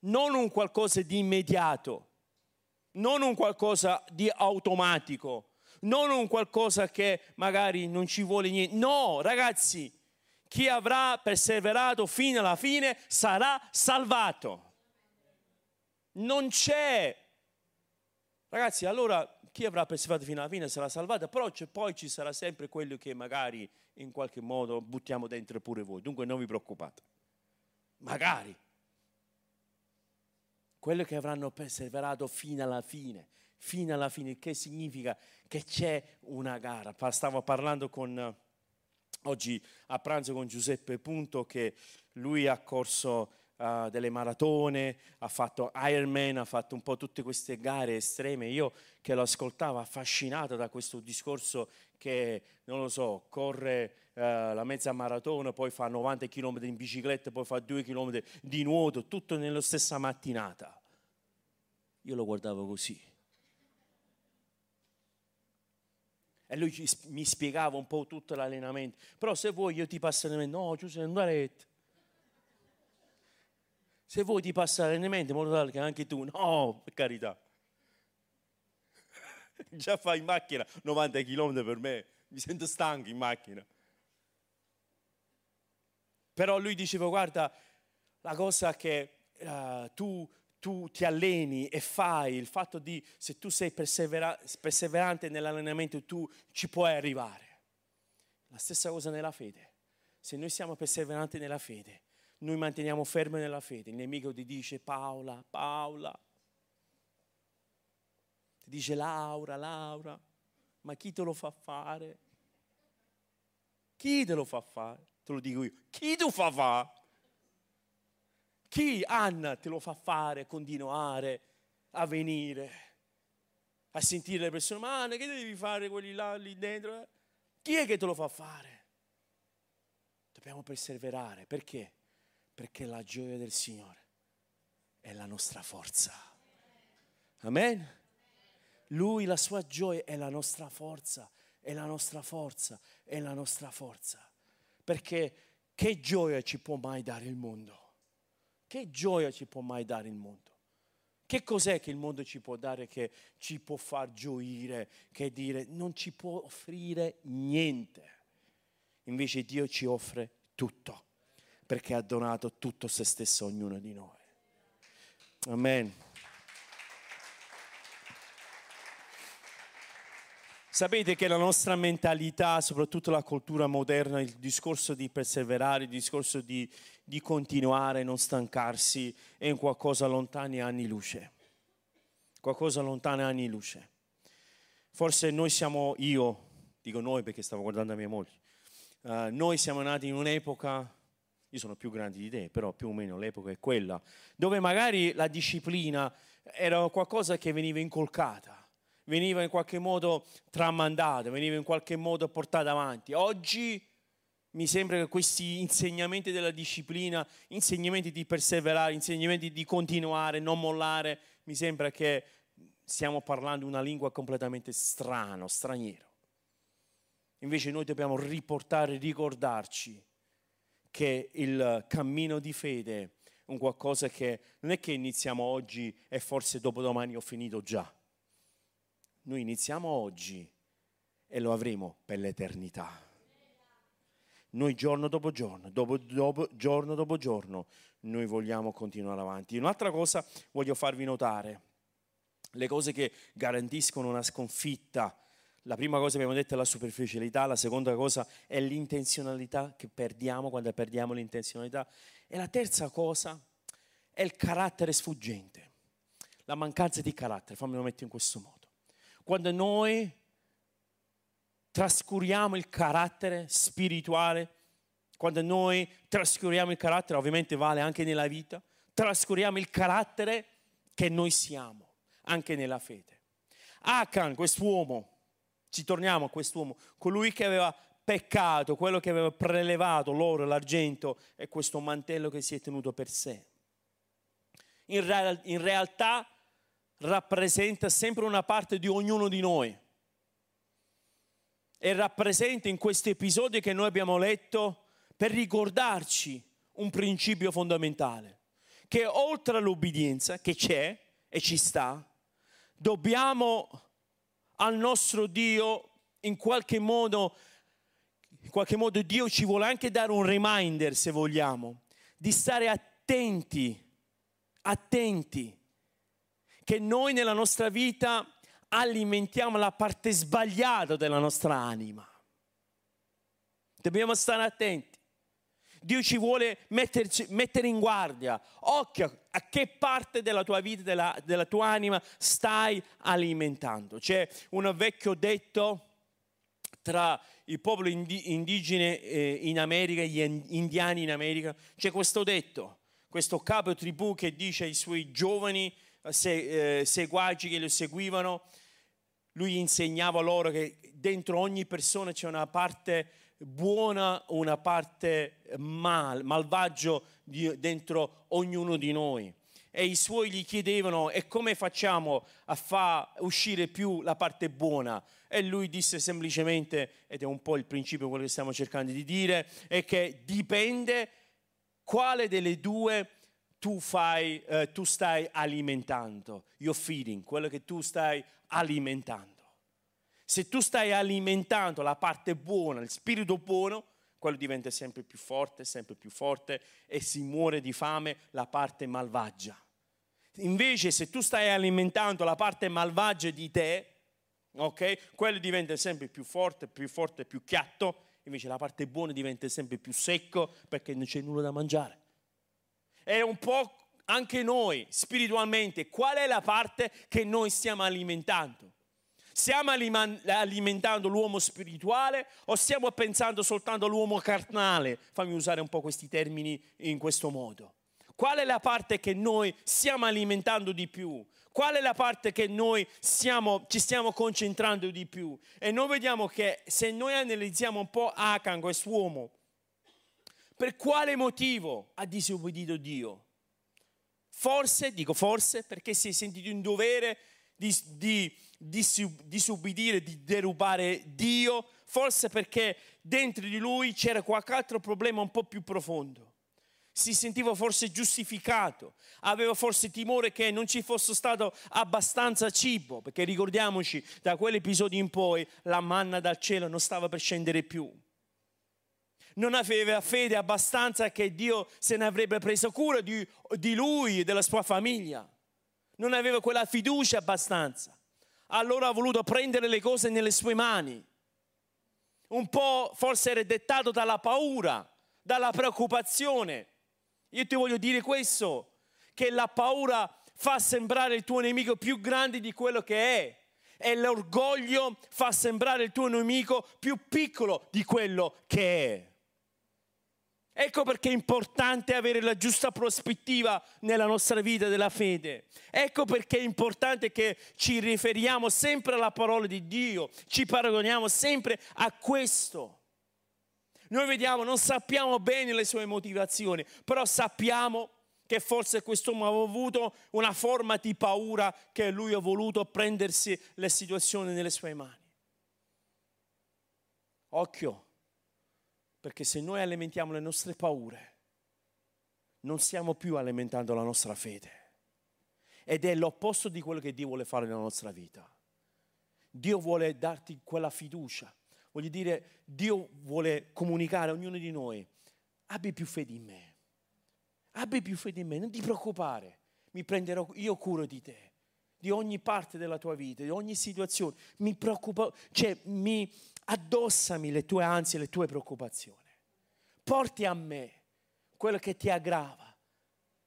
non un qualcosa di immediato, non un qualcosa di automatico, non un qualcosa che magari non ci vuole niente. No, ragazzi, chi avrà perseverato fino alla fine sarà salvato. Non c'è. Ragazzi, allora chi avrà perseverato fino alla fine sarà salvato, però poi ci sarà sempre quello che magari in qualche modo buttiamo dentro pure voi. Dunque non vi preoccupate. Magari. Quello che avranno perseverato fino alla fine, fino alla fine, che significa che c'è una gara. Stavo parlando con, oggi a pranzo con Giuseppe Punto che lui ha corso uh, delle maratone, ha fatto Ironman, ha fatto un po' tutte queste gare estreme. Io che lo ascoltavo affascinato da questo discorso che, non lo so, corre uh, la mezza maratona, poi fa 90 km in bicicletta, poi fa 2 km di nuoto, tutto nella stessa mattinata. Io lo guardavo così. E lui mi spiegava un po' tutto l'allenamento. Però se vuoi io ti passo l'allenamento. No, Giuseppe, non arrête. Se vuoi ti passa l'allenamento in modo tale che anche tu, no, per carità. Già fai in macchina 90 km per me, mi sento stanco in macchina. Però lui diceva, guarda, la cosa che uh, tu, tu, ti alleni e fai, il fatto di, se tu sei persevera- perseverante nell'allenamento, tu ci puoi arrivare. La stessa cosa nella fede. Se noi siamo perseveranti nella fede, noi manteniamo fermi nella fede. Il nemico ti dice Paola, Paola. Dice Laura, Laura. Ma chi te lo fa fare? Chi te lo fa fare? Te lo dico io. Chi lo fa fare? Chi, Anna, te lo fa fare, continuare a venire, a sentire le persone, ma Anna, che devi fare quelli là, lì dentro? Chi è che te lo fa fare? Dobbiamo perseverare, perché? perché la gioia del Signore è la nostra forza. Amen. Lui, la sua gioia è la nostra forza, è la nostra forza, è la nostra forza. Perché che gioia ci può mai dare il mondo? Che gioia ci può mai dare il mondo? Che cos'è che il mondo ci può dare che ci può far gioire, che dire non ci può offrire niente? Invece Dio ci offre tutto perché ha donato tutto se stesso a ognuno di noi. Amen. Sapete che la nostra mentalità, soprattutto la cultura moderna, il discorso di perseverare, il discorso di, di continuare, non stancarsi, è un qualcosa lontano anni luce. Qualcosa lontano anni luce. Forse noi siamo, io, dico noi perché stavo guardando mia moglie, uh, noi siamo nati in un'epoca io sono più grande di te, però più o meno l'epoca è quella, dove magari la disciplina era qualcosa che veniva incolcata, veniva in qualche modo tramandata, veniva in qualche modo portata avanti. Oggi mi sembra che questi insegnamenti della disciplina, insegnamenti di perseverare, insegnamenti di continuare, non mollare, mi sembra che stiamo parlando una lingua completamente strana, straniero. Invece noi dobbiamo riportare, ricordarci che il cammino di fede è un qualcosa che non è che iniziamo oggi e forse dopodomani ho finito già. Noi iniziamo oggi e lo avremo per l'eternità. noi giorno dopo giorno, dopo, dopo, giorno dopo giorno, noi vogliamo continuare avanti. Un'altra cosa voglio farvi notare, le cose che garantiscono una sconfitta. La prima cosa abbiamo detto è la superficialità, la seconda cosa è l'intenzionalità che perdiamo quando perdiamo l'intenzionalità e la terza cosa è il carattere sfuggente, la mancanza di carattere, fammelo mettere in questo modo. Quando noi trascuriamo il carattere spirituale, quando noi trascuriamo il carattere, ovviamente vale anche nella vita, trascuriamo il carattere che noi siamo, anche nella fede. Achan, quest'uomo, ci torniamo a quest'uomo, colui che aveva peccato, quello che aveva prelevato l'oro, l'argento e questo mantello che si è tenuto per sé. In, real- in realtà rappresenta sempre una parte di ognuno di noi. E rappresenta in questo episodio che noi abbiamo letto per ricordarci un principio fondamentale, che oltre all'obbedienza che c'è e ci sta, dobbiamo al nostro Dio in qualche modo, in qualche modo Dio ci vuole anche dare un reminder, se vogliamo, di stare attenti, attenti, che noi nella nostra vita alimentiamo la parte sbagliata della nostra anima. Dobbiamo stare attenti. Dio ci vuole metterci, mettere in guardia. Occhio a che parte della tua vita, della, della tua anima stai alimentando. C'è un vecchio detto tra il popolo indigene eh, in America, gli indiani in America, c'è questo detto, questo capo tribù che dice ai suoi giovani eh, seguaci che lo seguivano, lui insegnava loro che dentro ogni persona c'è una parte buona, una parte mal, malvagio dentro ognuno di noi. E i suoi gli chiedevano, e come facciamo a far uscire più la parte buona? E lui disse semplicemente, ed è un po' il principio quello che stiamo cercando di dire, è che dipende quale delle due tu, fai, eh, tu stai alimentando, your feeding, quello che tu stai alimentando. Se tu stai alimentando la parte buona, il spirito buono, quello diventa sempre più forte, sempre più forte e si muore di fame la parte malvagia. Invece se tu stai alimentando la parte malvagia di te, ok? Quello diventa sempre più forte, più forte, più chiatto, invece la parte buona diventa sempre più secco perché non c'è nulla da mangiare. È un po' anche noi spiritualmente, qual è la parte che noi stiamo alimentando? Stiamo alimentando l'uomo spirituale o stiamo pensando soltanto all'uomo carnale? Fammi usare un po' questi termini in questo modo. Qual è la parte che noi stiamo alimentando di più? Qual è la parte che noi stiamo, ci stiamo concentrando di più? E noi vediamo che se noi analizziamo un po' Achan, quest'uomo, per quale motivo ha disobbedito Dio? Forse, dico forse, perché si è sentito in dovere di, di, di disubbidire, di derubare Dio, forse perché dentro di lui c'era qualche altro problema un po' più profondo. Si sentiva forse giustificato, aveva forse timore che non ci fosse stato abbastanza cibo, perché ricordiamoci, da quell'episodio in poi la manna dal cielo non stava per scendere più non aveva fede abbastanza che Dio se ne avrebbe preso cura di, di lui e della sua famiglia. Non aveva quella fiducia abbastanza. Allora ha voluto prendere le cose nelle sue mani. Un po' forse era dettato dalla paura, dalla preoccupazione. Io ti voglio dire questo, che la paura fa sembrare il tuo nemico più grande di quello che è e l'orgoglio fa sembrare il tuo nemico più piccolo di quello che è. Ecco perché è importante avere la giusta prospettiva nella nostra vita della fede. Ecco perché è importante che ci riferiamo sempre alla parola di Dio, ci paragoniamo sempre a questo. Noi vediamo, non sappiamo bene le sue motivazioni, però sappiamo che forse quest'uomo aveva avuto una forma di paura che lui ha voluto prendersi le situazioni nelle sue mani. Occhio, perché se noi alimentiamo le nostre paure, non stiamo più alimentando la nostra fede. Ed è l'opposto di quello che Dio vuole fare nella nostra vita. Dio vuole darti quella fiducia, Voglio dire, Dio vuole comunicare a ognuno di noi, abbi più fede in me, abbi più fede in me, non ti preoccupare, mi prenderò io cura di te, di ogni parte della tua vita, di ogni situazione, mi preoccupa, cioè mi addossami le tue ansie, le tue preoccupazioni, porti a me quello che ti aggrava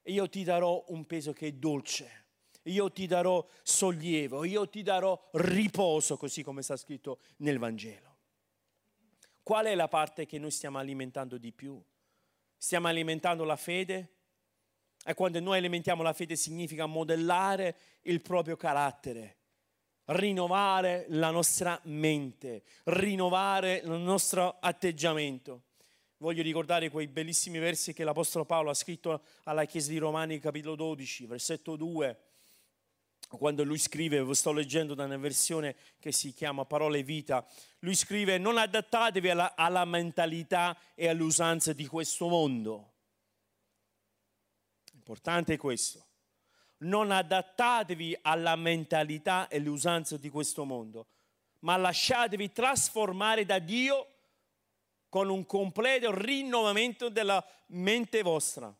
e io ti darò un peso che è dolce io ti darò sollievo, io ti darò riposo, così come sta scritto nel Vangelo. Qual è la parte che noi stiamo alimentando di più? Stiamo alimentando la fede? E quando noi alimentiamo la fede significa modellare il proprio carattere, rinnovare la nostra mente, rinnovare il nostro atteggiamento. Voglio ricordare quei bellissimi versi che l'Apostolo Paolo ha scritto alla Chiesa di Romani, capitolo 12, versetto 2 quando lui scrive, sto leggendo da una versione che si chiama Parole Vita, lui scrive non adattatevi alla, alla mentalità e alle usanze di questo mondo. Importante è questo. Non adattatevi alla mentalità e alle usanze di questo mondo, ma lasciatevi trasformare da Dio con un completo rinnovamento della mente vostra.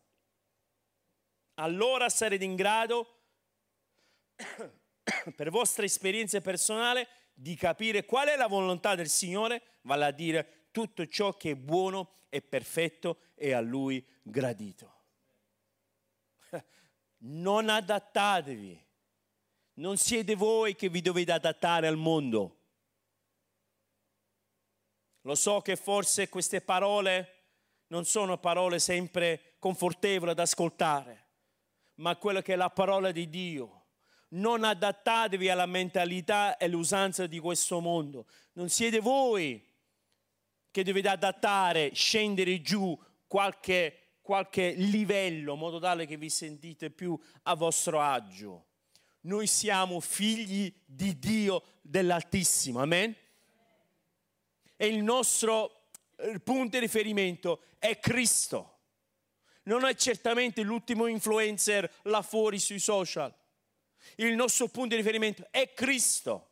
Allora sarete in grado per vostra esperienza personale di capire qual è la volontà del Signore, vale a dire tutto ciò che è buono e perfetto e a Lui gradito. Non adattatevi, non siete voi che vi dovete adattare al mondo. Lo so che forse queste parole non sono parole sempre confortevoli ad ascoltare, ma quello che è la parola di Dio non adattatevi alla mentalità e all'usanza di questo mondo. Non siete voi che dovete adattare, scendere giù qualche, qualche livello, in modo tale che vi sentite più a vostro agio. Noi siamo figli di Dio dell'Altissimo, amen? E il nostro eh, punto di riferimento è Cristo. Non è certamente l'ultimo influencer là fuori sui social il nostro punto di riferimento è Cristo.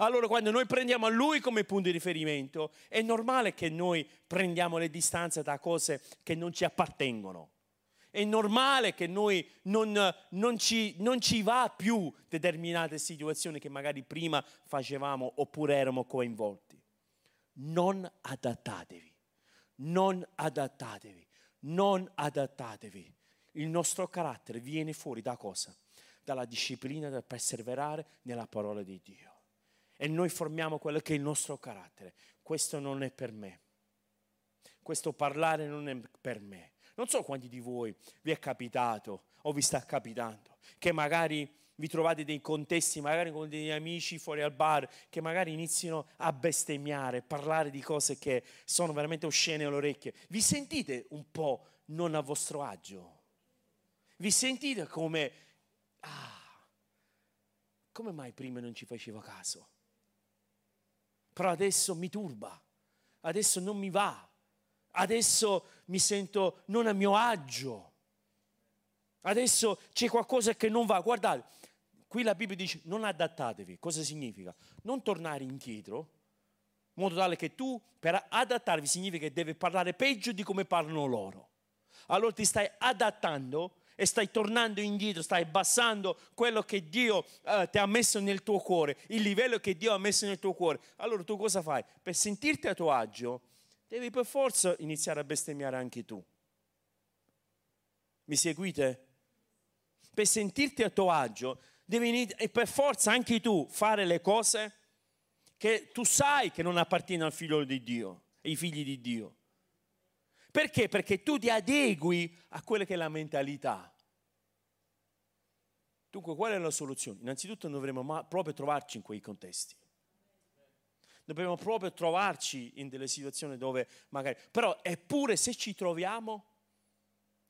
Allora quando noi prendiamo a Lui come punto di riferimento, è normale che noi prendiamo le distanze da cose che non ci appartengono. È normale che noi non, non, ci, non ci va più determinate situazioni che magari prima facevamo oppure erano coinvolti. Non adattatevi, non adattatevi, non adattatevi. Il nostro carattere viene fuori da cosa? dalla disciplina del perseverare nella parola di Dio. E noi formiamo quello che è il nostro carattere. Questo non è per me. Questo parlare non è per me. Non so quanti di voi vi è capitato o vi sta capitando che magari vi trovate dei contesti, magari con degli amici fuori al bar, che magari iniziano a bestemmiare, parlare di cose che sono veramente oscene alle orecchie. Vi sentite un po' non a vostro agio? Vi sentite come Ah, come mai prima non ci facevo caso? Però adesso mi turba, adesso non mi va, adesso mi sento non a mio agio, adesso c'è qualcosa che non va. Guardate, qui la Bibbia dice non adattatevi, cosa significa? Non tornare indietro, in modo tale che tu per adattarvi significa che devi parlare peggio di come parlano loro. Allora ti stai adattando e stai tornando indietro, stai abbassando quello che Dio eh, ti ha messo nel tuo cuore, il livello che Dio ha messo nel tuo cuore, allora tu cosa fai? Per sentirti a tuo agio, devi per forza iniziare a bestemmiare anche tu. Mi seguite? Per sentirti a tuo agio, devi e per forza anche tu fare le cose che tu sai che non appartiene al figlio di Dio, ai figli di Dio. Perché? Perché tu ti adegui a quella che è la mentalità. Dunque, qual è la soluzione? Innanzitutto dovremmo proprio trovarci in quei contesti. Dobbiamo proprio trovarci in delle situazioni dove magari... Però eppure se ci troviamo,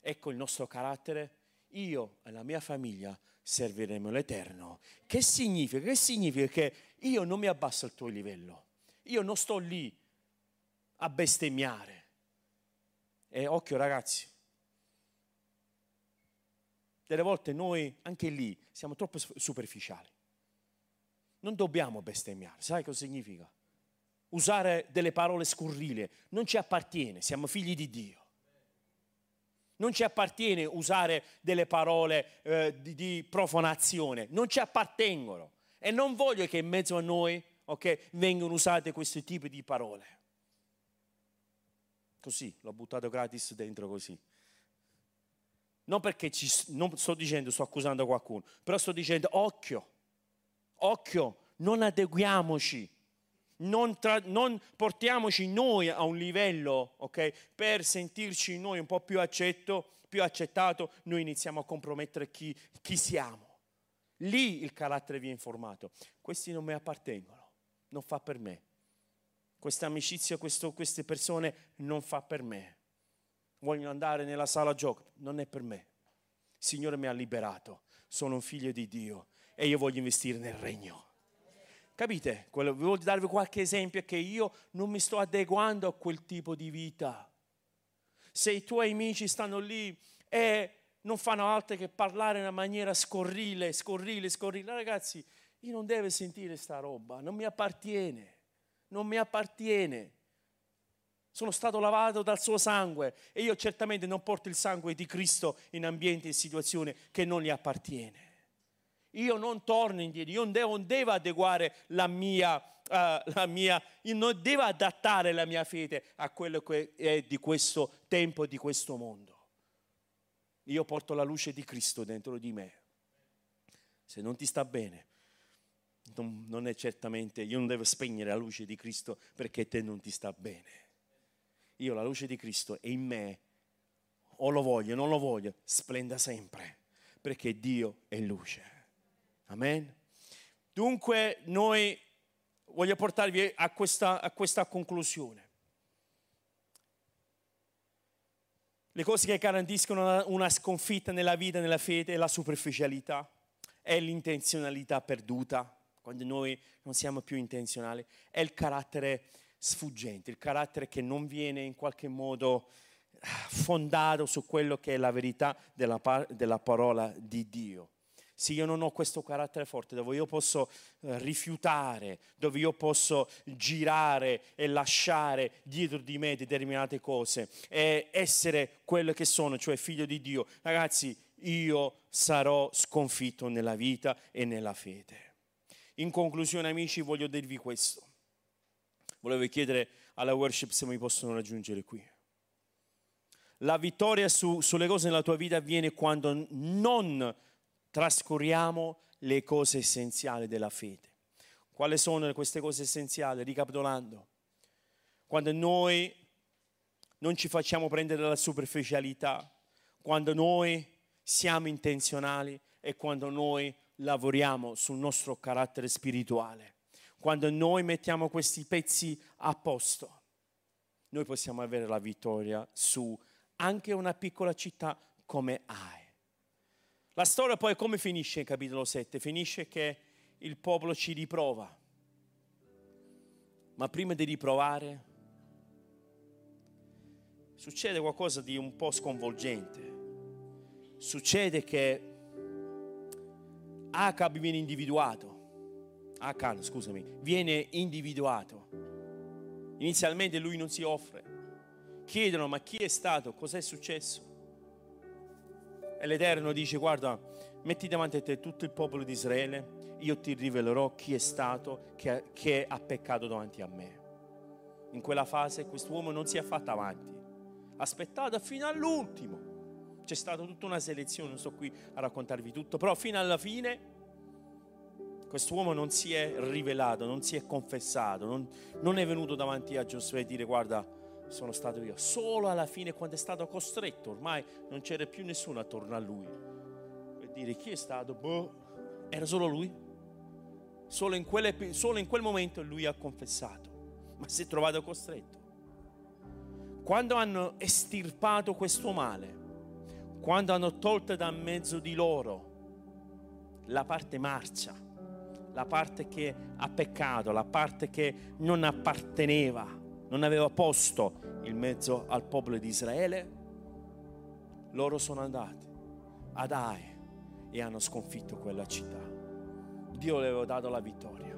ecco il nostro carattere, io e la mia famiglia serviremo l'Eterno. Che significa? Che significa che io non mi abbasso al tuo livello. Io non sto lì a bestemmiare. E occhio ragazzi, delle volte noi anche lì siamo troppo superficiali. Non dobbiamo bestemmiare, sai cosa significa? usare delle parole scurrile, non ci appartiene, siamo figli di Dio. Non ci appartiene usare delle parole eh, di, di, profanazione, non ci appartengono. E non voglio che in mezzo a noi okay, vengano usate questo tipo di parole. Così, l'ho buttato gratis dentro così. Non perché ci, non sto dicendo, sto accusando qualcuno, però sto dicendo occhio, occhio, non adeguiamoci non, tra, non, portiamoci noi a un livello, ok, per sentirci noi un po' più accetto, più accettato, noi iniziamo a compromettere chi, chi siamo. Lì il carattere viene formato. Questi non mi appartengono, non fa per me. Questa amicizia, questo, queste persone non fa per me. Vogliono andare nella sala gioco, non è per me. Il Signore mi ha liberato, sono un figlio di Dio e io voglio investire nel regno. Capite? Quello, voglio darvi qualche esempio che io non mi sto adeguando a quel tipo di vita. Se i tuoi amici stanno lì e non fanno altro che parlare in una maniera scorrile, scorrile, scorrile, ragazzi, io non devo sentire sta roba, non mi appartiene, non mi appartiene. Sono stato lavato dal suo sangue e io certamente non porto il sangue di Cristo in ambienti e situazioni che non gli appartiene. Io non torno indietro, io non devo, non devo adeguare la mia, uh, la mia, io non devo adattare la mia fede a quello che è di questo tempo, di questo mondo. Io porto la luce di Cristo dentro di me. Se non ti sta bene, non, non è certamente, io non devo spegnere la luce di Cristo perché te non ti sta bene. Io la luce di Cristo è in me, o lo voglio, non lo voglio, splenda sempre, perché Dio è luce. Amen. Dunque noi voglio portarvi a questa, a questa conclusione. Le cose che garantiscono una, una sconfitta nella vita, nella fede, è la superficialità, è l'intenzionalità perduta, quando noi non siamo più intenzionali, è il carattere sfuggente, il carattere che non viene in qualche modo ah, fondato su quello che è la verità della, della parola di Dio se io non ho questo carattere forte, dove io posso eh, rifiutare, dove io posso girare e lasciare dietro di me determinate cose e essere quello che sono, cioè figlio di Dio, ragazzi, io sarò sconfitto nella vita e nella fede. In conclusione, amici, voglio dirvi questo. Volevo chiedere alla worship se mi possono raggiungere qui. La vittoria su, sulle cose nella tua vita avviene quando non trascuriamo le cose essenziali della fede. Quali sono queste cose essenziali? Ricapitolando, quando noi non ci facciamo prendere dalla superficialità, quando noi siamo intenzionali e quando noi lavoriamo sul nostro carattere spirituale, quando noi mettiamo questi pezzi a posto, noi possiamo avere la vittoria su anche una piccola città come Ai. La storia poi come finisce in capitolo 7? Finisce che il popolo ci riprova. Ma prima di riprovare succede qualcosa di un po' sconvolgente. Succede che Acab viene individuato. Acan, scusami, viene individuato. Inizialmente lui non si offre. Chiedono ma chi è stato? Cos'è successo? E l'Eterno dice, guarda, metti davanti a te tutto il popolo di Israele, io ti rivelerò chi è stato che, che ha peccato davanti a me. In quella fase quest'uomo non si è fatto avanti, ha aspettato fino all'ultimo. C'è stata tutta una selezione, non sto qui a raccontarvi tutto, però fino alla fine quest'uomo non si è rivelato, non si è confessato, non, non è venuto davanti a Giosuè e dire guarda, sono stato io. Solo alla fine, quando è stato costretto, ormai non c'era più nessuno attorno a lui. Per dire chi è stato? Boh, era solo lui. Solo in, quelle, solo in quel momento lui ha confessato, ma si è trovato costretto. Quando hanno estirpato questo male, quando hanno tolto da mezzo di loro la parte marcia, la parte che ha peccato, la parte che non apparteneva, non aveva posto in mezzo al popolo di Israele, loro sono andati ad Ai e hanno sconfitto quella città. Dio le aveva dato la vittoria.